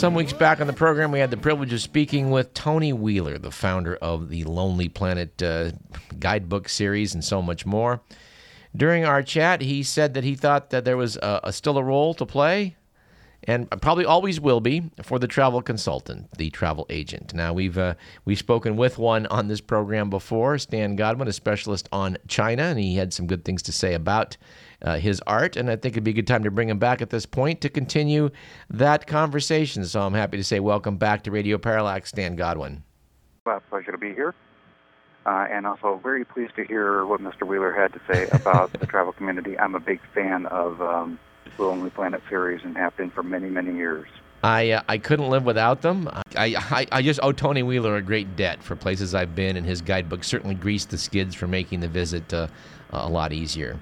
Some weeks back on the program, we had the privilege of speaking with Tony Wheeler, the founder of the Lonely Planet uh, guidebook series and so much more. During our chat, he said that he thought that there was a, a still a role to play, and probably always will be, for the travel consultant, the travel agent. Now, we've uh, we've spoken with one on this program before, Stan Godwin, a specialist on China, and he had some good things to say about uh, his art, and I think it'd be a good time to bring him back at this point to continue that conversation. So I'm happy to say welcome back to Radio Parallax, Stan Godwin. Well, pleasure to be here. Uh, and also very pleased to hear what Mr. Wheeler had to say about the travel community. I'm a big fan of um, the Lonely Planet series and have been for many, many years. I uh, I couldn't live without them. I, I I just owe Tony Wheeler a great debt for places I've been, and his guidebook certainly greased the skids for making the visit uh, a lot easier.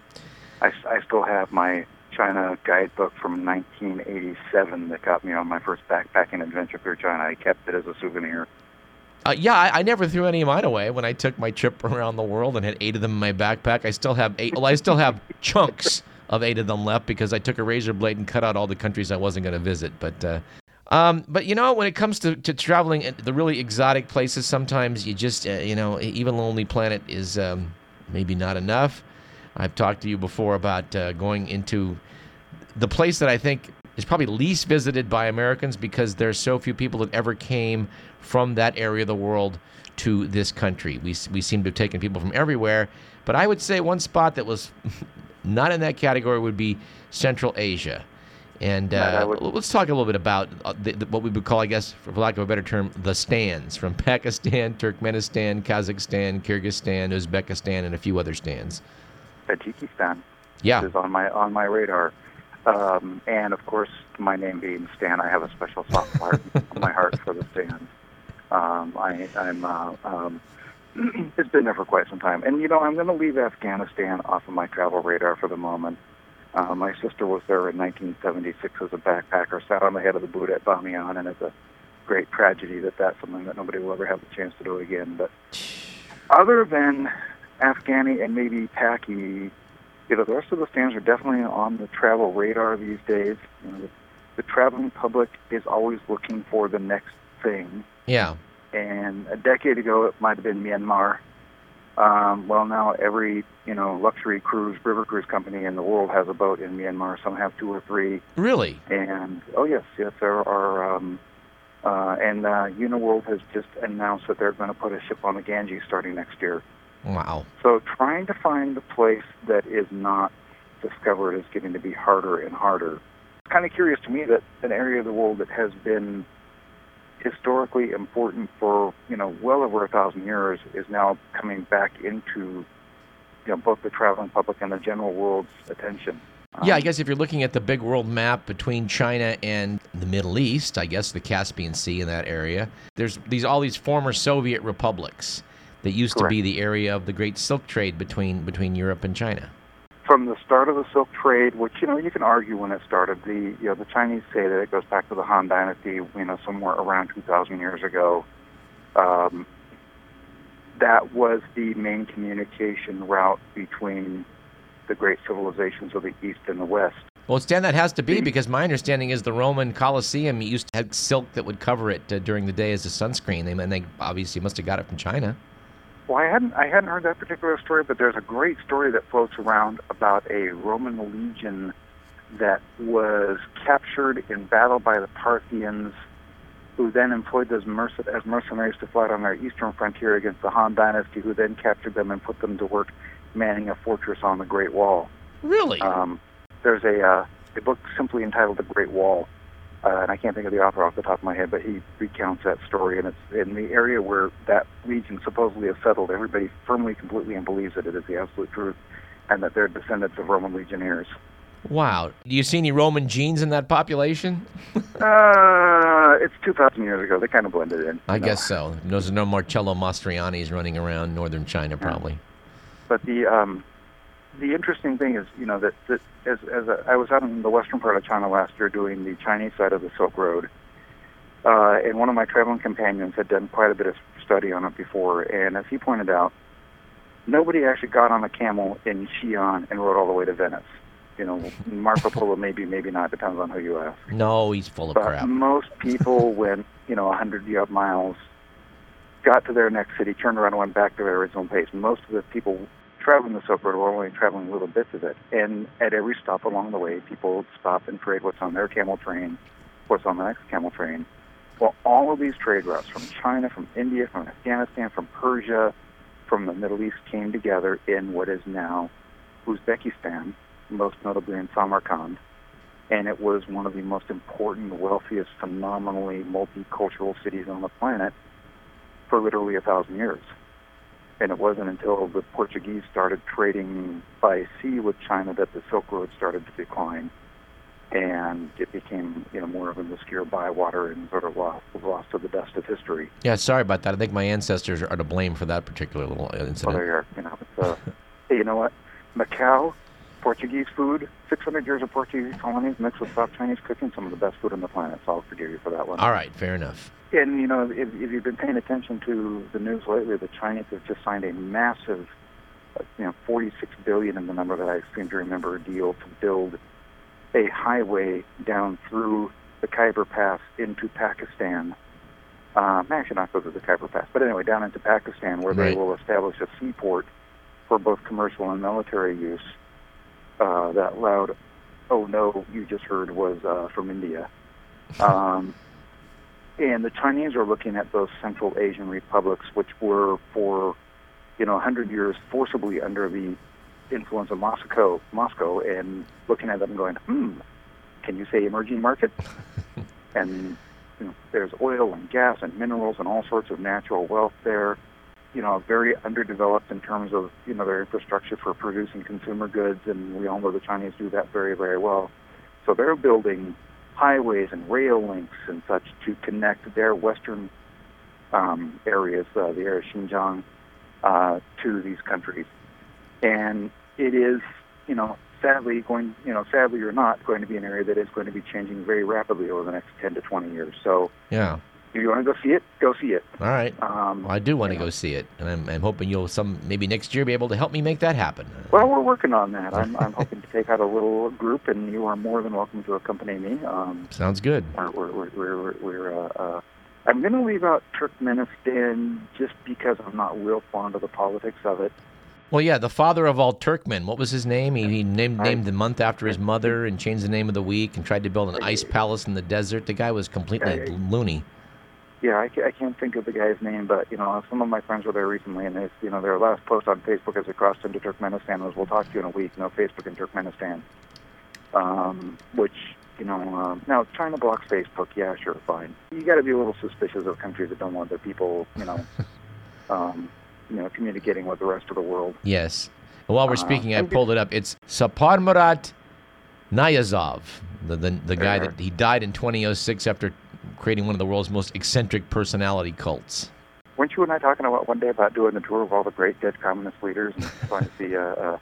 I, I still have my China guidebook from 1987 that got me on my first backpacking adventure through China. I kept it as a souvenir. Uh, yeah, I, I, never threw any of mine away when I took my trip around the world and had eight of them in my backpack. I still have eight. Well, I still have chunks of eight of them left because I took a razor blade and cut out all the countries I wasn't going to visit. But, uh, um, but you know, when it comes to, to traveling the really exotic places, sometimes you just, uh, you know, even Lonely Planet is um, maybe not enough. I've talked to you before about uh, going into the place that I think is probably least visited by Americans because there's so few people that ever came from that area of the world to this country. We, we seem to have taken people from everywhere, but I would say one spot that was not in that category would be Central Asia. And uh, let's talk a little bit about uh, the, the, what we would call, I guess, for lack of a better term, the stands from Pakistan, Turkmenistan, Kazakhstan, Kyrgyzstan, Uzbekistan, and a few other stands. Tajikistan. Yeah. Is on my on my radar. Um, and of course, my name being Stan, I have a special soft part in my heart for the Stan. Um, I, I'm. Uh, um, it's been there for quite some time, and you know, I'm going to leave Afghanistan off of my travel radar for the moment. Uh, my sister was there in 1976 as a backpacker, sat on the head of the boot at Bamiyan, and it's a great tragedy that that's something that nobody will ever have the chance to do again. But other than Afghani and maybe Paki, you know, the rest of the stands are definitely on the travel radar these days. You know, the, the traveling public is always looking for the next thing. Yeah. And a decade ago, it might have been Myanmar. Um, well, now every you know luxury cruise, river cruise company in the world has a boat in Myanmar. Some have two or three. Really? And oh yes, yes, there are. Um, uh, and uh, Uniworld has just announced that they're going to put a ship on the Ganges starting next year. Wow. So trying to find a place that is not discovered is getting to be harder and harder. It's kind of curious to me that an area of the world that has been historically important for you know well over a thousand years is now coming back into you know both the traveling public and the general world's attention. Yeah, I guess if you're looking at the big world map between China and the Middle East, I guess the Caspian Sea in that area, there's these all these former Soviet republics that used Correct. to be the area of the great silk trade between between Europe and China. From the start of the silk trade, which you know you can argue when it started, the you know the Chinese say that it goes back to the Han Dynasty, you know somewhere around 2,000 years ago. Um, that was the main communication route between the great civilizations of the East and the West. Well, Stan, that has to be because my understanding is the Roman Colosseum used to have silk that would cover it uh, during the day as a sunscreen. They, and they obviously must have got it from China. Well, I hadn't I hadn't heard that particular story, but there's a great story that floats around about a Roman legion that was captured in battle by the Parthians, who then employed those merc- as mercenaries to fight on their eastern frontier against the Han Dynasty, who then captured them and put them to work manning a fortress on the Great Wall. Really? Um, there's a uh, a book simply entitled The Great Wall uh, and I can't think of the author off the top of my head, but he recounts that story, and it's in the area where that region supposedly is settled. Everybody firmly, completely, and believes that it is the absolute truth, and that they're descendants of Roman legionnaires. Wow. Do you see any Roman genes in that population? uh, it's 2,000 years ago. They kind of blended in. I know. guess so. There's no Marcello Mastroiannis running around northern China, probably. But the um, the interesting thing is, you know, that, that as, as a, I was out in the western part of China last year doing the Chinese side of the Silk Road, uh, and one of my traveling companions had done quite a bit of study on it before, and as he pointed out, nobody actually got on a camel in Xi'an and rode all the way to Venice. You know, Marco Polo maybe, maybe not, depends on who you ask. No, he's full of But crap. most people went, you know, 100 yard miles, got to their next city, turned around and went back to their original pace. Most of the people traveling the Silk Road were only traveling little bits of it. And at every stop along the way, people stop and trade what's on their camel train, what's on the next camel train. Well, all of these trade routes from China, from India, from Afghanistan, from Persia, from the Middle East came together in what is now Uzbekistan, most notably in Samarkand and it was one of the most important, wealthiest, phenomenally multicultural cities on the planet for literally a thousand years. And it wasn't until the Portuguese started trading by sea with China that the Silk Road started to decline, and it became, you know, more of an obscure bywater and sort of lost, lost to the dust of history. Yeah, sorry about that. I think my ancestors are to blame for that particular little incident. there you are. You know, uh, hey, you know what? Macau, Portuguese food, 600 years of Portuguese colonies mixed with South Chinese cooking, some of the best food on the planet. So I'll forgive you for that one. All right, fair enough. And you know, if, if you've been paying attention to the news lately, the Chinese have just signed a massive, uh, you know, 46 billion in the number that I seem to remember, a deal to build a highway down through the Khyber Pass into Pakistan. Um, actually, not go through the Khyber Pass, but anyway, down into Pakistan, where Right. they will establish a seaport for both commercial and military use. Uh, that loud, oh no, you just heard was uh, from India. Um, and the Chinese are looking at those Central Asian republics, which were for, you know, 100 years forcibly under the influence of Moscow, Moscow, and looking at them going, hmm, can you say emerging market? and you know, there's oil and gas and minerals and all sorts of natural wealth there. You know, very underdeveloped in terms of you know their infrastructure for producing consumer goods, and we all know the Chinese do that very, very well. So they're building highways and rail links and such to connect their western um, areas, uh, the area of Xinjiang, uh, to these countries. And it is, you know, sadly going, you know, sadly or not, going to be an area that is going to be changing very rapidly over the next 10 to 20 years. So Yeah. If you want to go see it, go see it. All right. Um, Well, I do want to know. go see it, and I'm, I'm hoping you'll some maybe next year be able to help me make that happen. Well, we're working on that. I'm, I'm hoping to take out a little group, and you are more than welcome to accompany me. Um, Sounds good. we're we're we're, we're, we're uh, uh, I'm going to leave out Turkmenistan just because I'm not real fond of the politics of it. Well, yeah, the father of all Turkmen. What was his name? He, he named named the month after his mother and changed the name of the week and tried to build an ice palace in the desert. The guy was completely loony. Yeah, I, I can't think of the guy's name, but you know, some of my friends were there recently, and they, you know, their last post on Facebook as they crossed into Turkmenistan was, "We'll talk to you in a week." No Facebook in Turkmenistan. Um, which you know, um, now China blocks Facebook. Yeah, sure, fine. You got to be a little suspicious of countries that don't want their people, you know, um, you know, communicating with the rest of the world. Yes. And while we're Uh, speaking, I pulled it up. It's Saparmurat Niyazov, the, the, the guy that he died in 2006 after creating one of the world's most eccentric personality cults. Weren't you and I talking about one day about doing a tour of all the great dead communist leaders and trying to see uh, uh,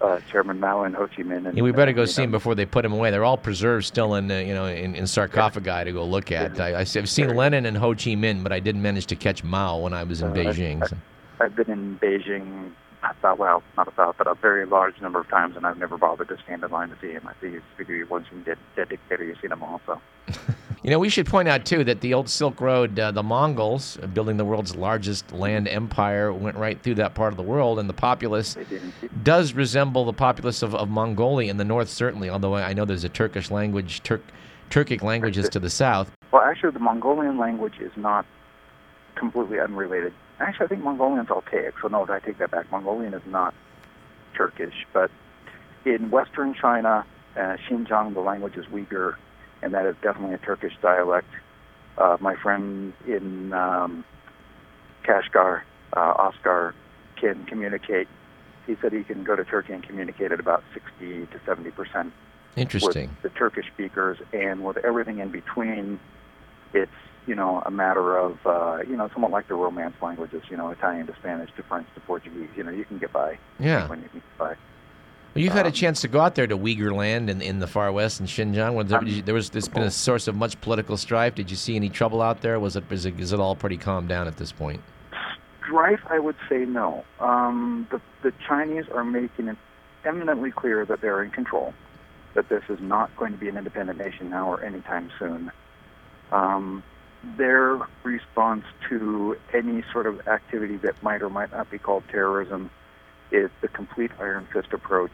uh, Chairman Mao and Ho Chi Minh? And, Yeah, we better go see know, him before they put him away. They're all preserved still in, uh, you know, in, in sarcophagi to go look at. I, I've seen Lenin and Ho Chi Minh, but I didn't manage to catch Mao when I was in Uh, I- Beijing. so- I've been in Beijing about well, not about, but a very large number of times, and I've never bothered to stand in line to see him. I see figure once you dead, dead dictator, you've seen him all. So You know, we should point out too that the old Silk Road, uh, the Mongols, uh, building the world's largest land empire, went right through that part of the world, and the populace does resemble the populace of, of Mongolia in the north, certainly. Although I know there's a Turkish language, Turk, Turkic languages to the south. Well, actually, the Mongolian language is not completely unrelated. Actually, I think Mongolian's Altaic, so no, I take that back. Mongolian is not Turkish, but in western China, uh, Xinjiang, the language is Uyghur, and that is definitely a Turkish dialect. Uh, my friend in um, Kashgar, uh, Oscar, can communicate. He said he can go to Turkey and communicate at about 60 to 70 percent Interesting. with the Turkish speakers and with everything in between it's you know a matter of uh, you know somewhat like the Romance languages, you know Italian to Spanish to French to Portuguese. You know you can get by. Yeah. When you can get by. Well, you've had a Um, chance to go out there to Uyghur land in, in the far west in Xinjiang. Was there, you- there was there's been a source of much political strife. Did you see any trouble out there? Was it is it, is it all pretty calmed down at this point? Strife, I would say no. Um, the, the Chinese are making it eminently clear that they're in control, that this is not going to be an independent nation now or anytime soon. Um, their response to any sort of activity that might or might not be called terrorism is the complete iron fist approach.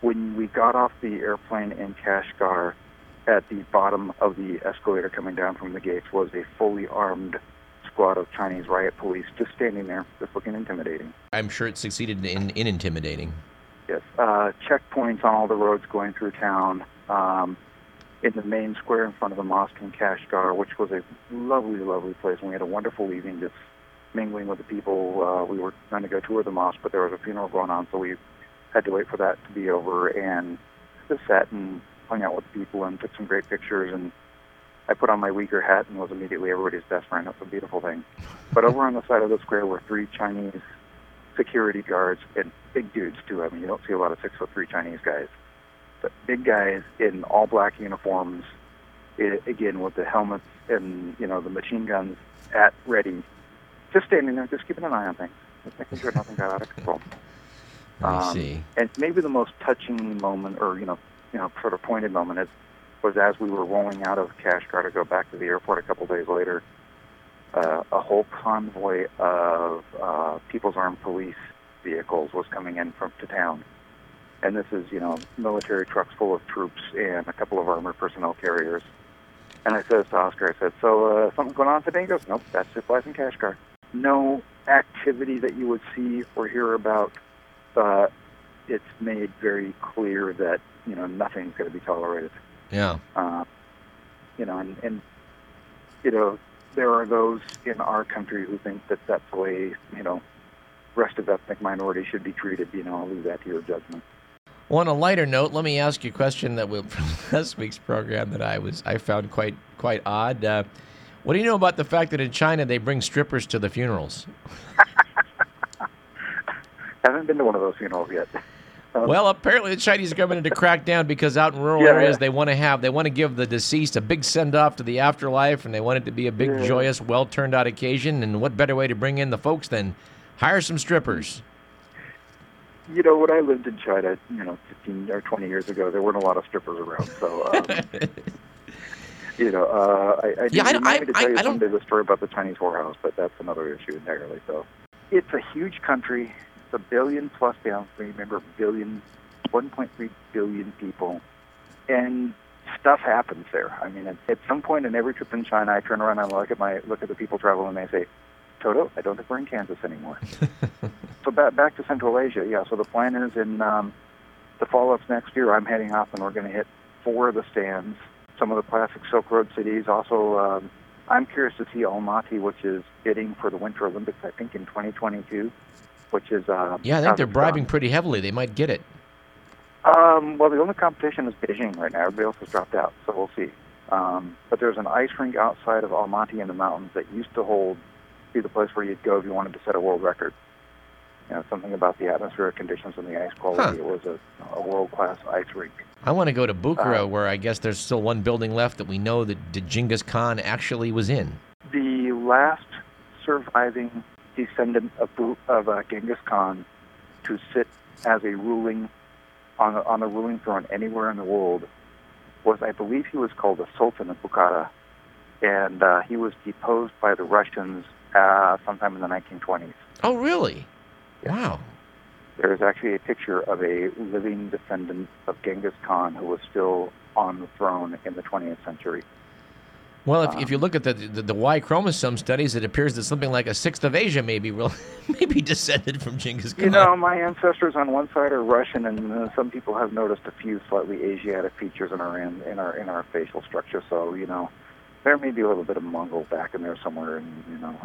When we got off the airplane in Kashgar, at the bottom of the escalator coming down from the gates was a fully armed squad of Chinese riot police just standing there, just looking intimidating. I'm sure it succeeded in, in intimidating. Yes. Uh, checkpoints on all the roads going through town. Um, in the main square in front of the mosque in Kashgar, which was a lovely, lovely place. And we had a wonderful evening just mingling with the people. Uh, we were trying to go tour the mosque, but there was a funeral going on, so we had to wait for that to be over and just sat and hung out with people and took some great pictures. And I put on my Uyghur hat and was immediately everybody's best friend. That's a beautiful thing. But over on the side of the square were three Chinese security guards and big dudes too. I mean, you don't see a lot of six foot three Chinese guys, but big guys in all black uniforms, i again with the helmets and you know the machine guns at ready, just standing there, just keeping an eye on things, just making sure nothing got out of control. I Um, see. And maybe the most touching moment, or you know, you know, sort of pointed moment, is was as we were rolling out of Kashgar to go back to the airport a couple days later. Uh, a whole convoy of uh, People's Armed Police vehicles was coming in from to town, and this is you know military trucks full of troops and a couple of armored personnel carriers. And I said to Oscar, I said, "So uh, something going on today?" He goes, "Nope, that's life in Kashgar. No activity that you would see or hear about uh, it's made very clear that you know nothing's going to be tolerated. Yeah. Uh, you know, and, and you know there are those in our country who think that that's the way you know rest of ethnic minorities should be treated. You know, I'll leave that to your judgment. Well, on a lighter note, let me ask you a question that will from last week's program that I was I found quite quite odd. Uh, what do you know about the fact that in China they bring strippers to the funerals? Haven't been to one of those funerals yet. Um, Well, apparently the Chinese government had to crack down because out in rural Yeah, areas yeah. they want to have they want to give the deceased a big send off to the afterlife, and they want it to be a big, Yeah. joyous, well turned out occasion. And what better way to bring in the folks than hire some strippers? you know, when I lived in China, you know, 15 or 20 years ago, there weren't a lot of strippers around. So, um, you know, uh, I, I Yeah, I- I- to I- tell you I don't- someday the story about the Chinese whorehouse, but that's another issue entirely. So, it's a huge country. It's a billion plus down. Remember, billion, 1.3 billion people, and stuff happens there. I mean, at, at some point in every trip in China, I turn around and I look at my look at the people traveling, and they say, "Toto, I don't think we're in Kansas anymore." so back back to Central Asia, yeah. So the plan is in um, the fall of next year. I'm heading off, and we're going to hit four of the stands. Some of the classic Silk Road cities. Also, um, I'm curious to see Almaty, which is bidding for the Winter Olympics. I think in 2022, which is uh, Yeah, I think they're bribing pretty heavily. They might get it. Um, well, the only competition is Beijing right now. Everybody else has dropped out, so we'll see. Um, but there's an ice rink outside of Almaty in the mountains that used to hold, be the place where you'd go if you wanted to set a world record. You know, something about the atmospheric conditions and the ice quality. Huh. It was a, a world-class ice rink. I want to go to Bukhara, Uh, where I guess there's still one building left that we know that Genghis Khan actually was in. The last surviving descendant of, of uh, Genghis Khan to sit as a ruling on the, on the ruling throne anywhere in the world was, I believe, he was called the Sultan of Bukhara, and uh, he was deposed by the Russians uh, sometime in the 1920s. Oh, really? Wow. There is actually a picture of a living descendant of Genghis Khan who was still on the throne in the 20th century. Well, if, Um, if you look at the, the the Y chromosome studies, it appears that something like a sixth of Asia may be real, maybe descended from Genghis Khan. You know, my ancestors on one side are Russian, and uh, some people have noticed a few slightly Asiatic features in our in, in our in our facial structure. So you know, there may be a little bit of Mongol back in there somewhere. And you know,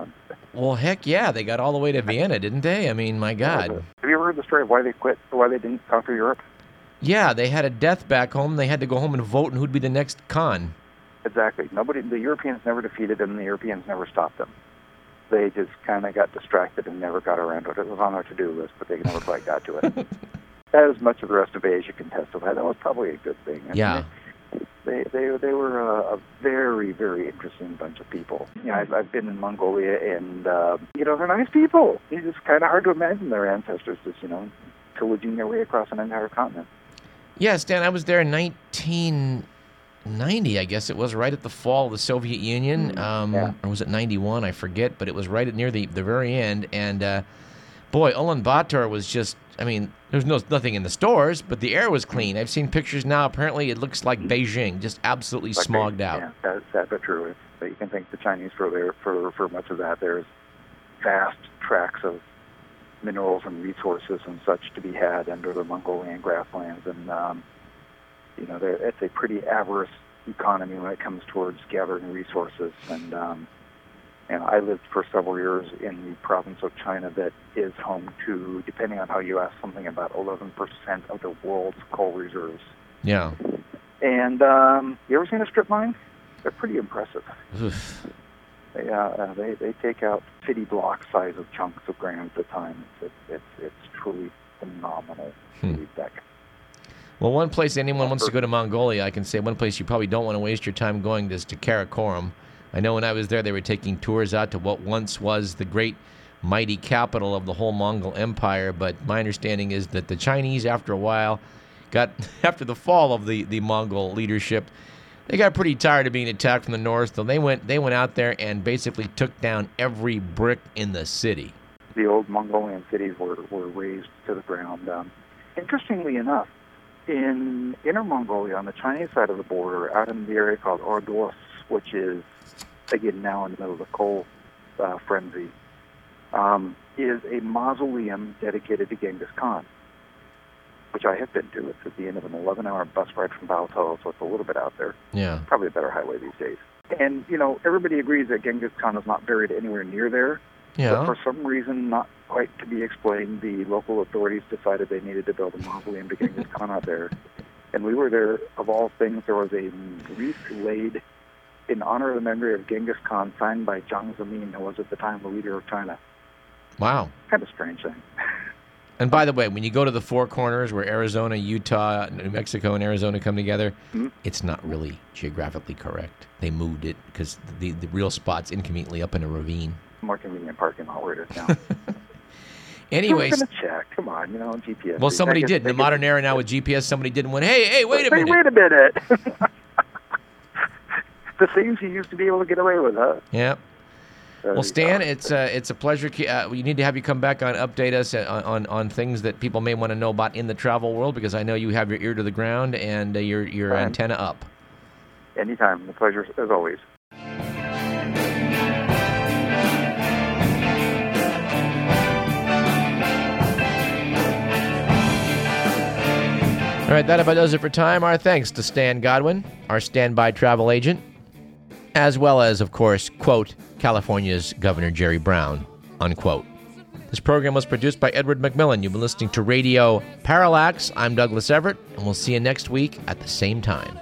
well, heck yeah, they got all the way to Vienna, didn't they? I mean, my God. Have you ever heard the story of why they quit? or Why they didn't conquer Europe? Yeah, they had a death back home. They had to go home and vote, and who'd be the next Khan? exactly. Nobody, the Europeans never defeated them. The Europeans never stopped them. They just kind of got distracted and never got around to it. It was on their to-do list, but they never quite got to it. As much of the rest of Asia can testify, that was probably a good thing. I mean, Yeah. They they they were a, a very very interesting bunch of people. You know, I've, I've been in Mongolia, and uh, you know they're nice people. It's just kind of hard to imagine their ancestors just you know pillaging their way across an entire continent. Yes, Dan, I was there in 1990, I guess it was, right at the fall of the Soviet Union. Um, yeah. Or was it 91? I forget, but it was right at near the, the very end. And uh, boy, Ulaanbaatar was just, I mean, there's no, nothing in the stores, but the air was clean. I've seen pictures now. Apparently, it looks like Beijing, just absolutely Like smogged they- out. Yeah, that's but true. But you can thank the Chinese for their for for much of that. There's vast tracts of minerals and resources and such to be had under the Mongolian grasslands, and um, you know, it's a pretty avarice economy when it comes towards gathering resources. And um, and I lived for several years in the province of China that is home to, depending on how you ask, something about 11% of the world's coal reserves. Yeah. And um, you ever seen a strip mine? They're pretty impressive. Oof. They, uh, uh, they they take out city block size of chunks of ground at a time. It's it's it's truly phenomenal. Hmm. to read that. Well, one place anyone wants to go to Mongolia, I can say one place you probably don't want to waste your time going is to Karakorum. I know when I was there, they were taking tours out to what once was the great, mighty capital of the whole Mongol Empire. But my understanding is that the Chinese, after a while, got after the fall of the, the Mongol leadership, they got pretty tired of being attacked from the north. So they went they went out there and basically took down every brick in the city. The old Mongolian cities were were razed to the ground. Um, interestingly enough, in Inner Mongolia, on the Chinese side of the border, out in the area called Ordos, which is again now in the middle of the coal uh, frenzy, um, is a mausoleum dedicated to Genghis Khan, which I have been to. It's at the end of an 11-hour bus ride from Baotou, so it's a little bit out there. Yeah. Probably a better highway these days. And you know, everybody agrees that Genghis Khan is not buried anywhere near there. But Yeah. for some reason, not quite to be explained, the local authorities decided they needed to build a mausoleum to Genghis Khan out there. And we were there, of all things, there was a wreath laid in honor of the memory of Genghis Khan, signed by Jiang Zemin, who was at the time the leader of China. Wow. Kind of strange thing. And by the way, when you go to the four corners where Arizona, Utah, New Mexico, and Arizona come together, Mhm. it's not really geographically correct. They moved it because the, the real spot's inconveniently up in a ravine. More convenient parking lot where it is now. Anyways, check? Come on, you know, GPS. well, somebody did. In the modern era now with GPS, somebody did one. Hey, hey, wait a Hey, minute. wait a minute. the things you used to be able to get away with, huh? Yeah. There Well, Stan, it's uh, it's a pleasure. Uh, we need to have you come back on, update us uh, on, on, on things that people may want to know about in the travel world because I know you have your ear to the ground and uh, your your Fine. antenna up. Anytime. The pleasure as always. All right, that about does it for time. Our thanks to Stan Godwin, our standby travel agent, as well as, of course, quote, California's Governor Jerry Brown, unquote. This program was produced by Edward McMillan. You've been listening to Radio Parallax. I'm Douglas Everett, and we'll see you next week at the same time.